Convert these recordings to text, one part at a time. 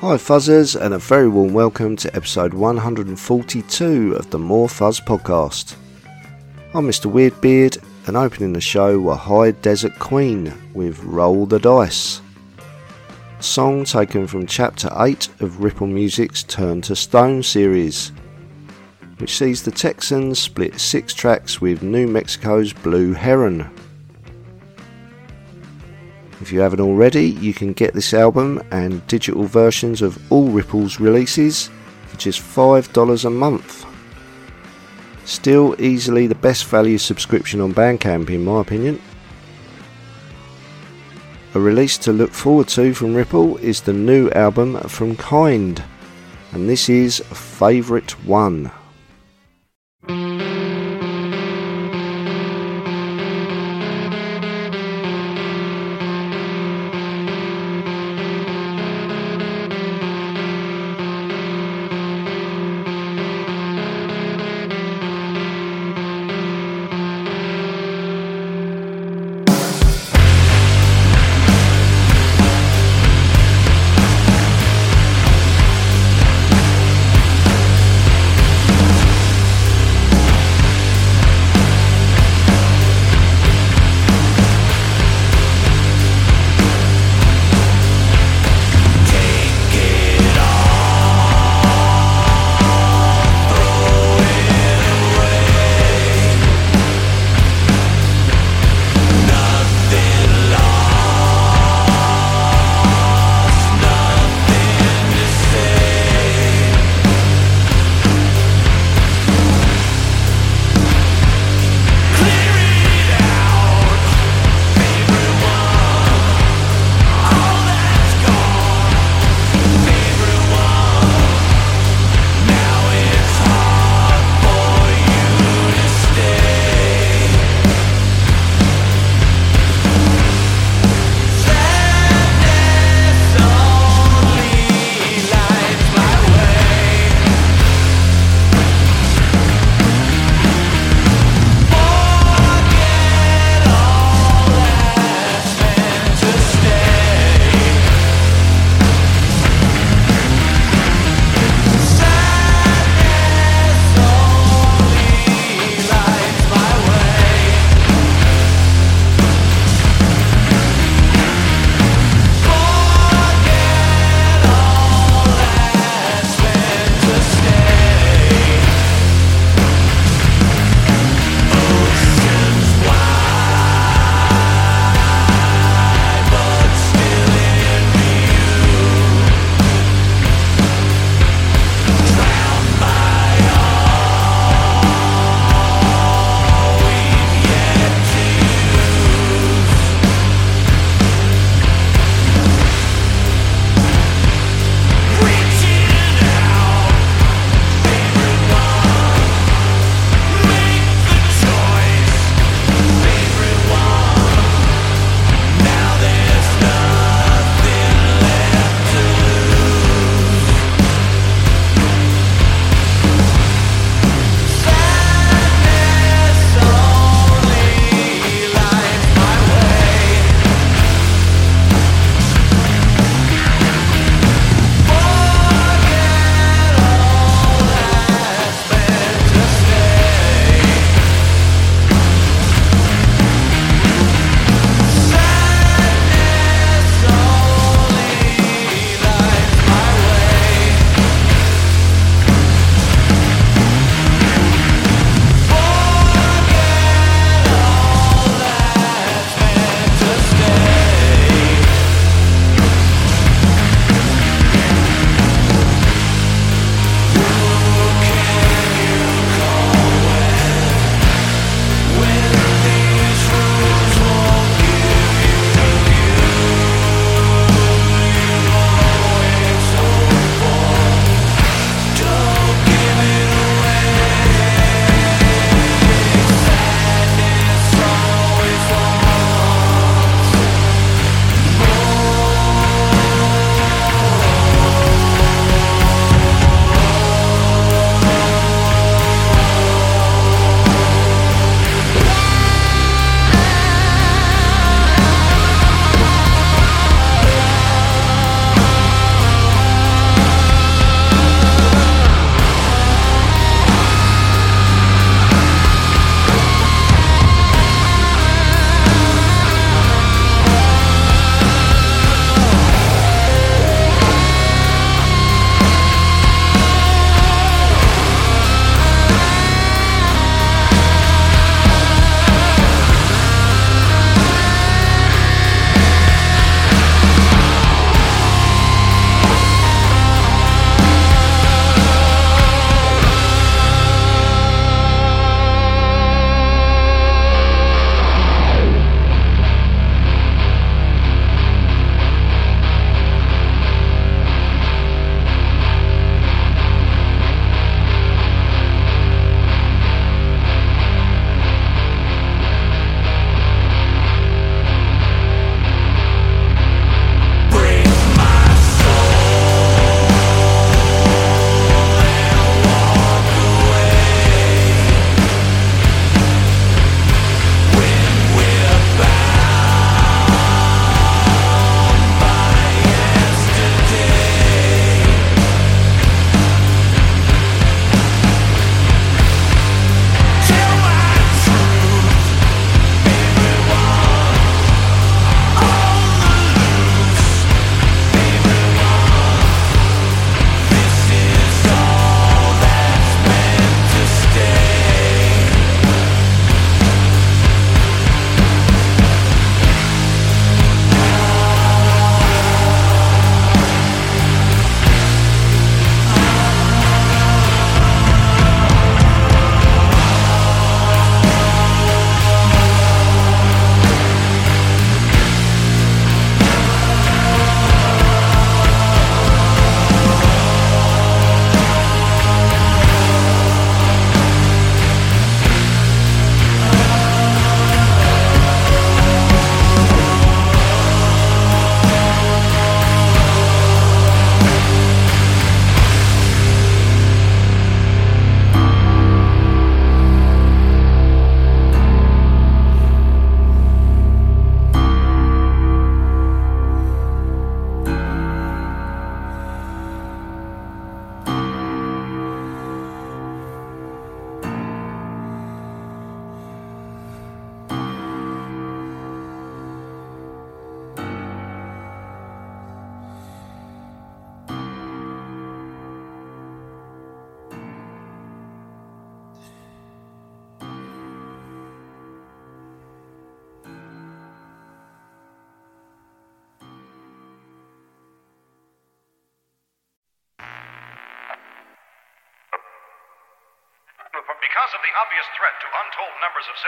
Hi Fuzzers and a very warm welcome to episode 142 of the More Fuzz podcast. I'm Mr. Weirdbeard and opening the show were High Desert Queen with Roll the Dice. Song taken from chapter 8 of Ripple Music's Turn to Stone series, which sees the Texans split six tracks with New Mexico's Blue Heron. If you haven't already, you can get this album and digital versions of all Ripple's releases for just $5 a month. Still easily the best value subscription on Bandcamp in my opinion. A release to look forward to from Ripple is the new album from Kind, and this is Favourite One.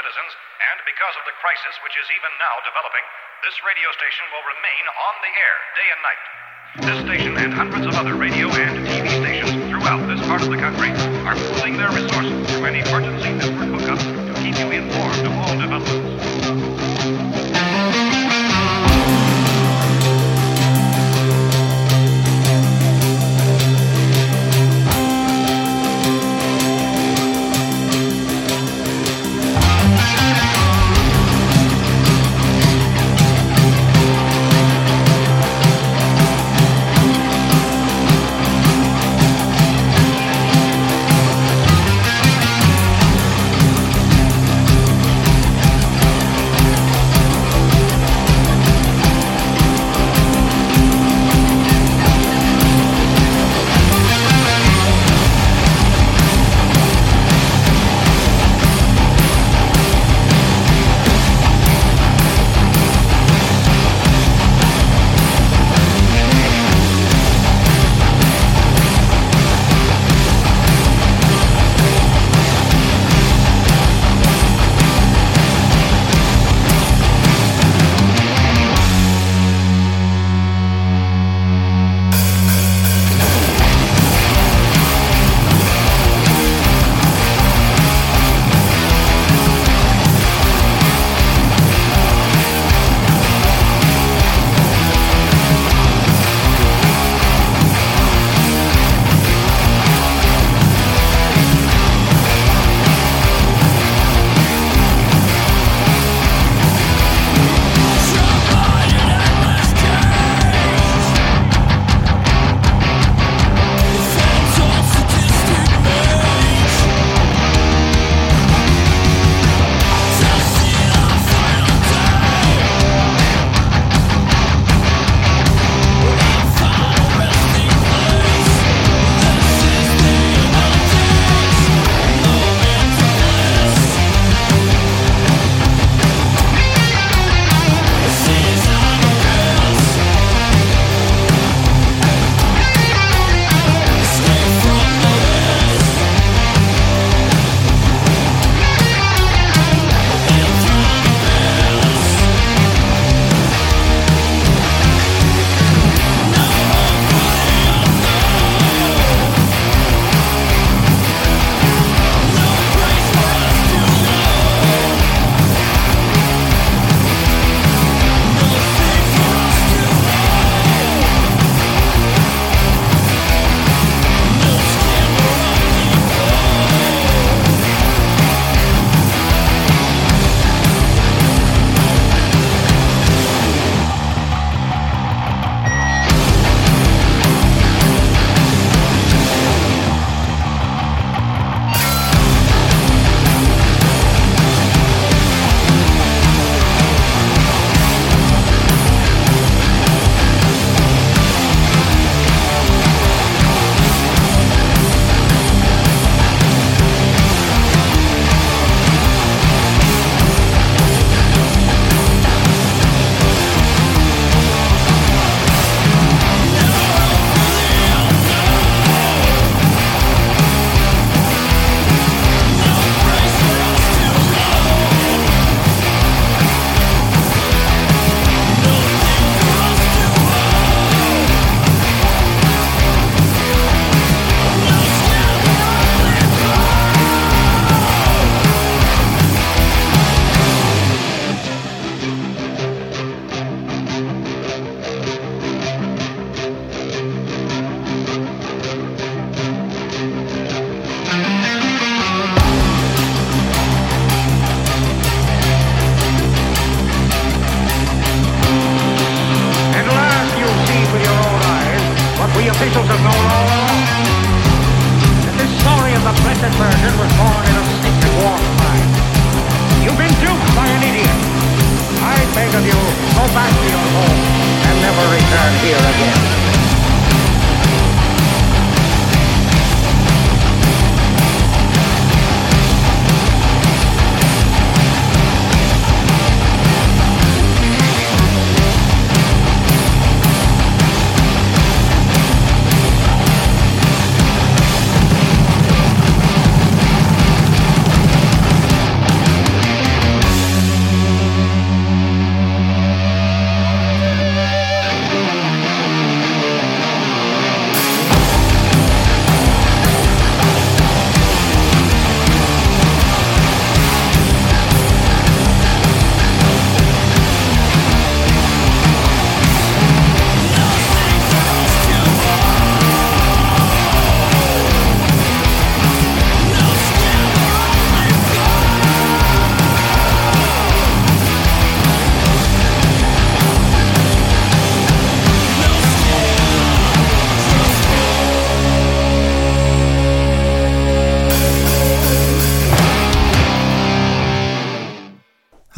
Citizens, and because of the crisis which is even now developing, this radio station will remain on the air day and night. This station and hundreds of other radio and TV stations throughout this part of the country are pooling their resources through an emergency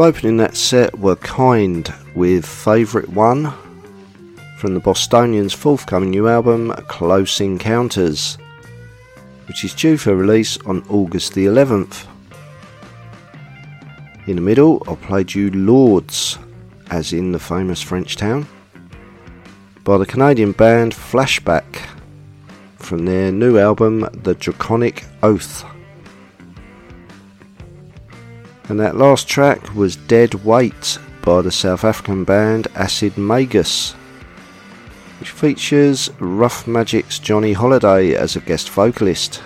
Opening that set were Kind with Favourite One from the Bostonians' forthcoming new album, Close Encounters, which is due for release on August the 11th. In the middle, I played you Lourdes, as in the famous French town, by the Canadian band Flashback from their new album, The Draconic Oath. And that last track was Dead Weight by the South African band Acid Magus, which features Rough Magic's Johnny Holiday as a guest vocalist.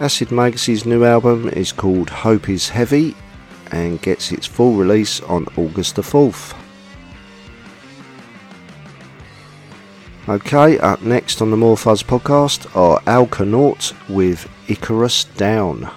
Acid Magus's new album is called Hope is Heavy and gets its full release on August the 4th. Okay, up next on the More Fuzz podcast are Alconaut with Icarus Down.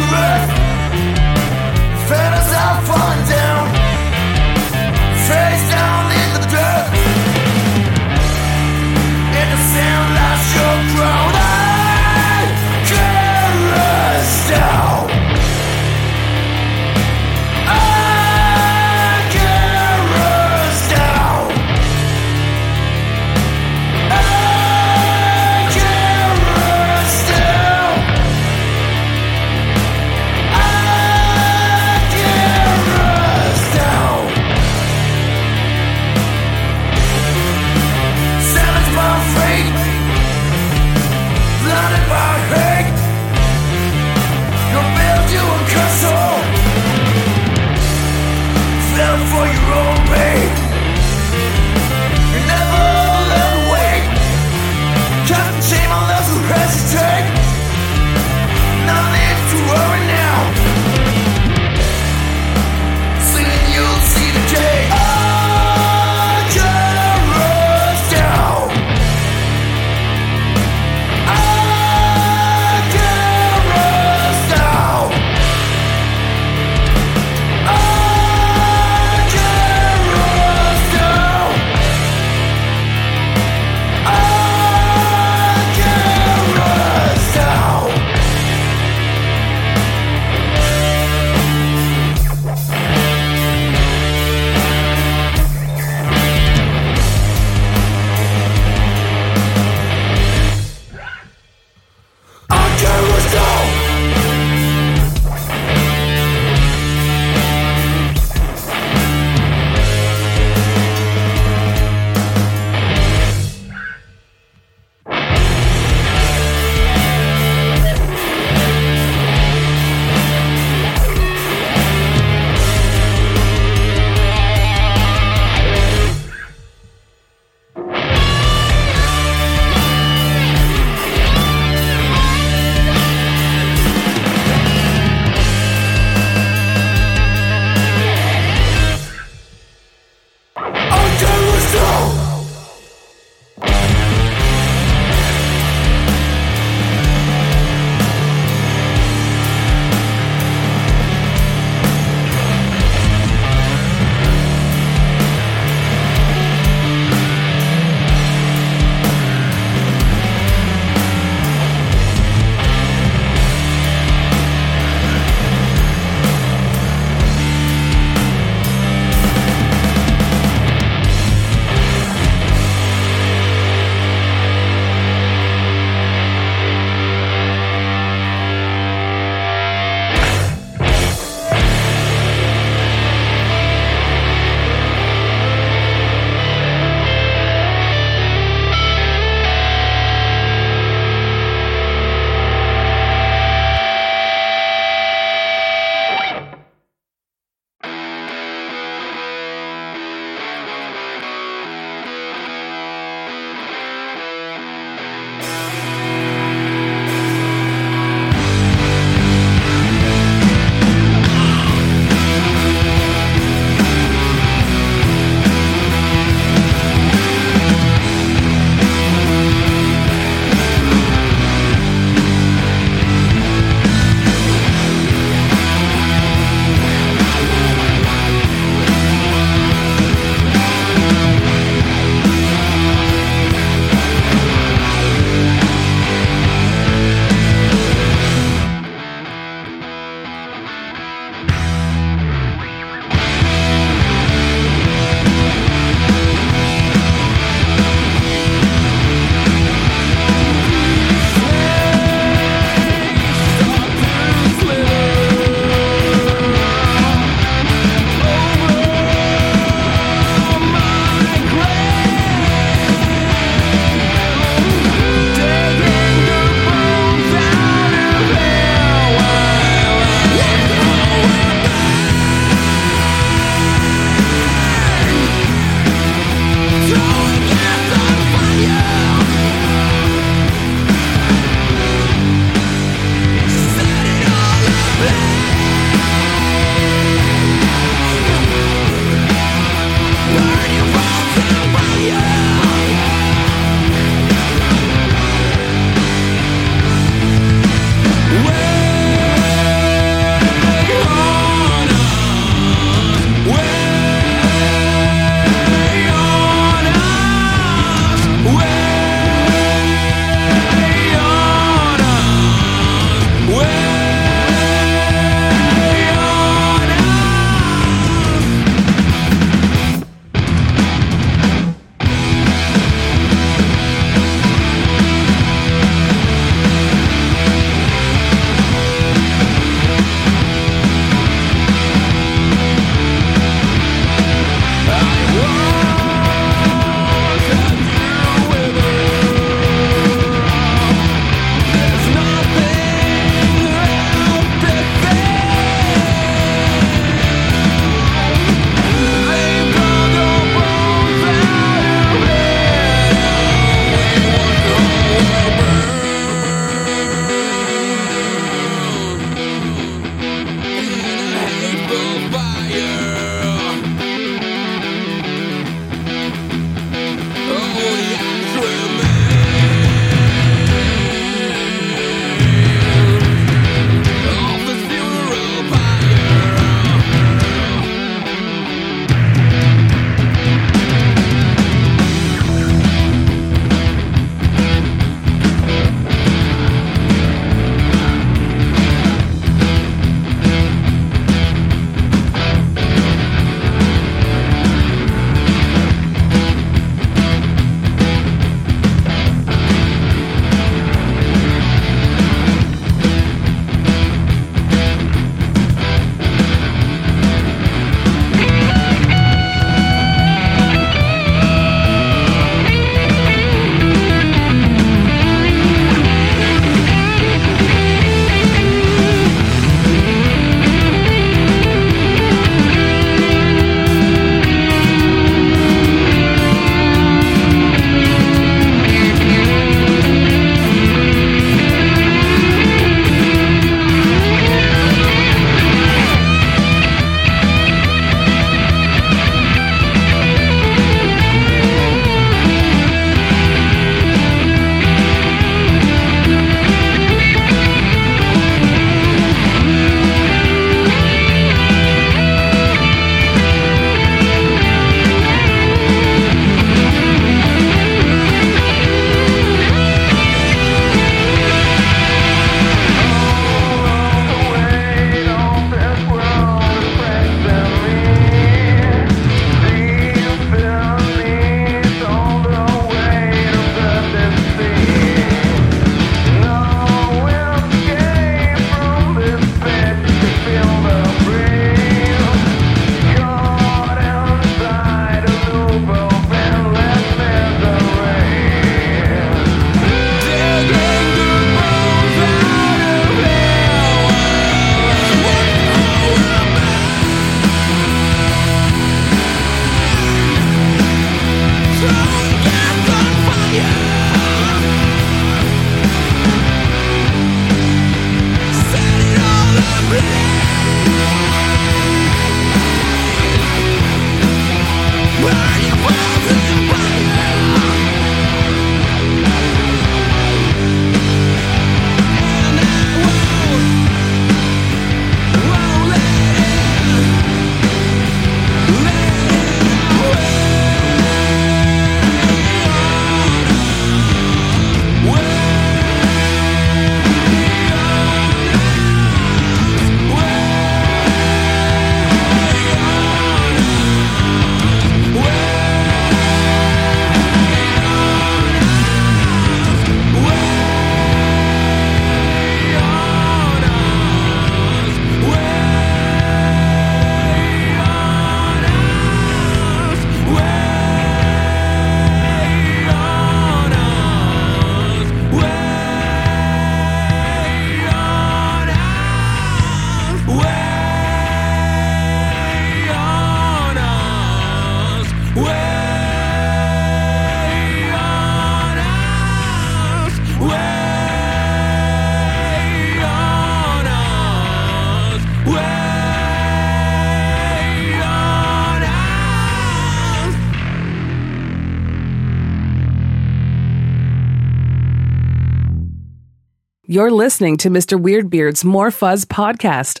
You're listening to Mr. Weirdbeard's More Fuzz podcast.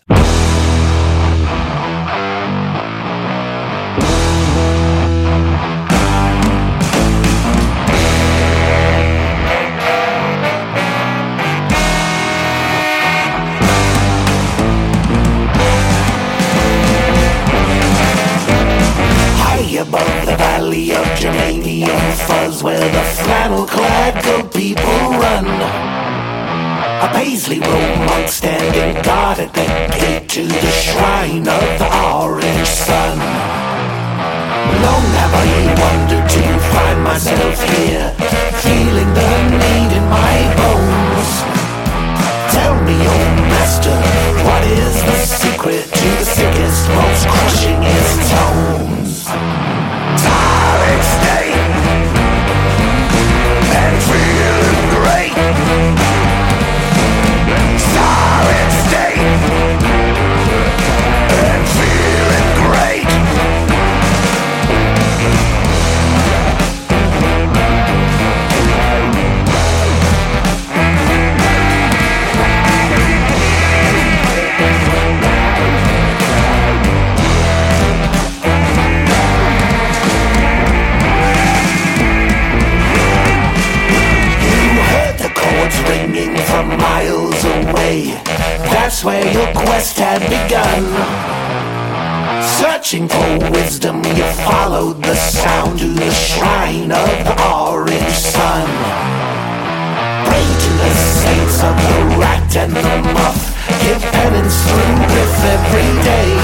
Above the valley of germanium fuzz where the flannel clad good people run. A paisley robe monk standing guard at the gate to the shrine of the orange sun. Long have I wondered to find myself here, feeling the need in my bones. Tell me, oh master, what is the secret to the sickest, most crushingest tones? That's where your quest had begun. Searching for wisdom, you followed the sound to the shrine of the orange sun. Pray to the saints of the rat and the muff. Give penance through with every day.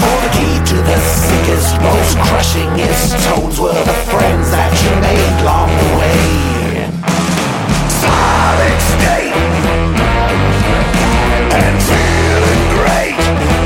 For the key to the sickest, most crushingest tones were the friends that you made along the way. Solid state and feeling great.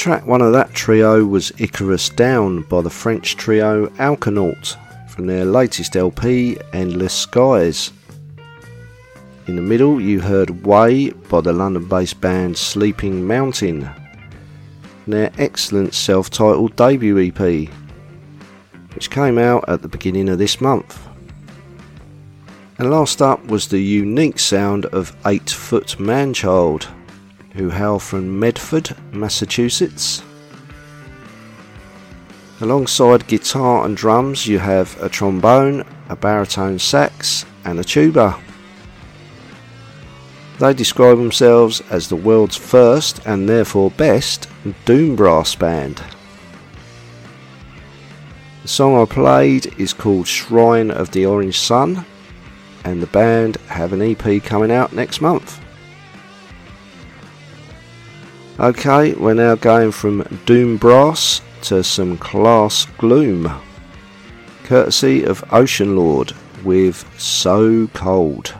Track one of that trio was Icarus Down by the French trio Alconaut from their latest LP, Endless Skies. In the middle, you heard Way by the London based band Sleeping Mountain, their excellent self titled debut EP, which came out at the beginning of this month. And last up was the unique sound of Eight Foot Manchild who hail from Medford, Massachusetts. Alongside guitar and drums, you have a trombone, a baritone sax, and a tuba. They describe themselves as the world's first and therefore best doom brass band. The song I played is called Shrine of the Orange Sun, and the band have an EP coming out next month. Okay, we're now going from Doom Brass to some Class Gloom, courtesy of Oceanlord with So Cold.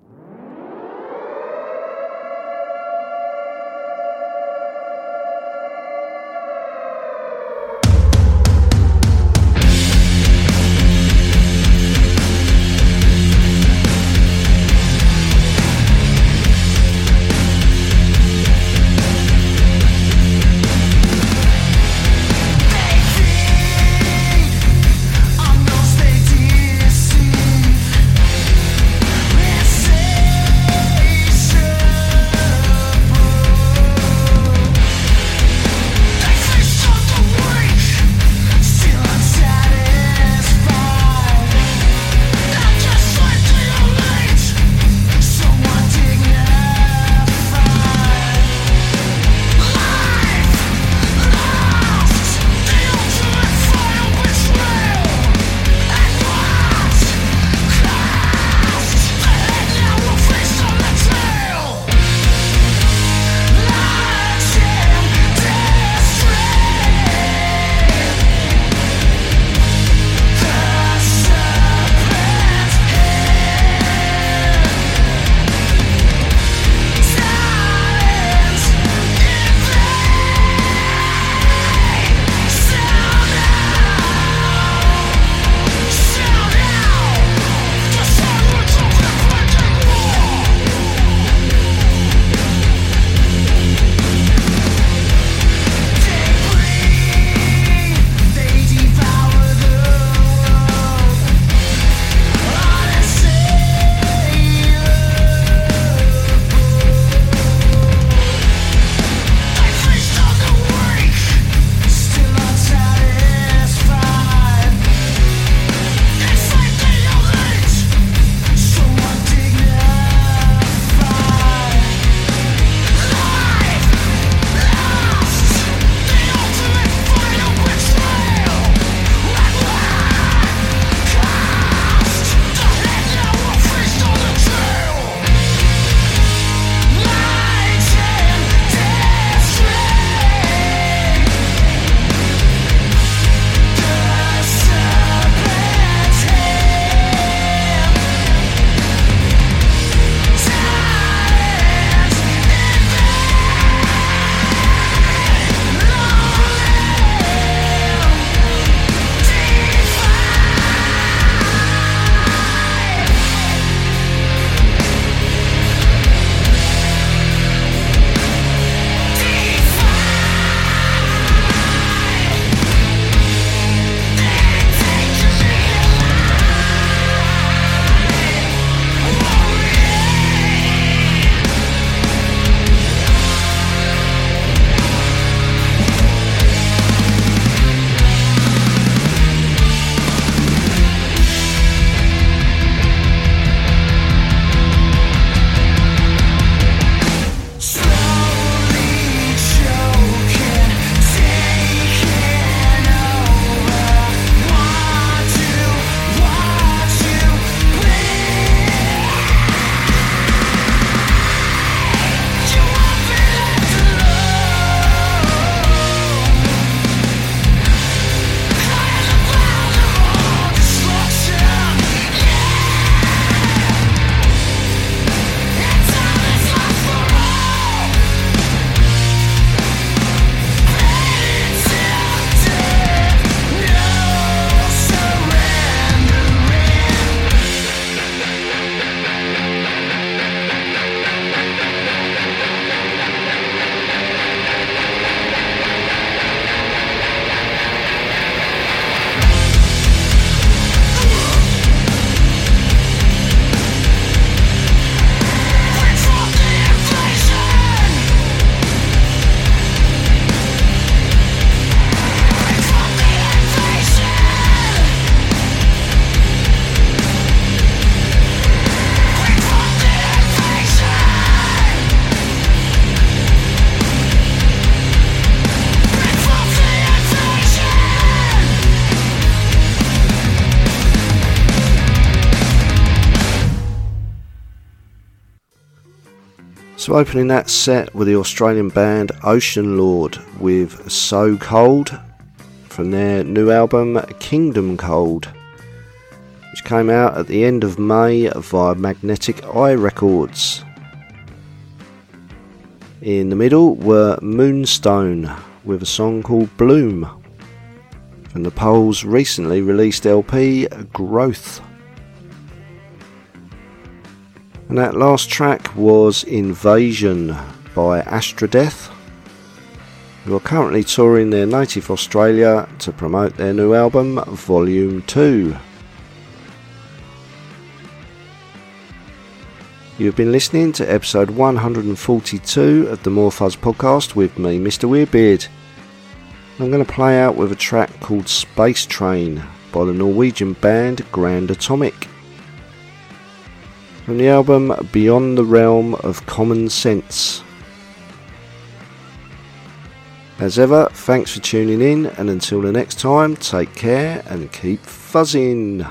Opening that set with the Australian band Oceanlord with So Cold from their new album Kingdom Cold, which came out at the end of May via Magnetic Eye Records. In the middle were Moonstone with a song called Bloom from the Poles' recently released LP Growth. And that last track was Invasion by Astradeath, who are currently touring their native Australia to promote their new album Volume 2. You've been listening to episode 142 of the More Fuzz podcast with me, Mr. Weirdbeard. I'm going to play out with a track called Space Train by the Norwegian band Grand Atomic from the album Beyond the Realm of Common Sense. As ever, thanks for tuning in, and until the next time, take care and keep fuzzing.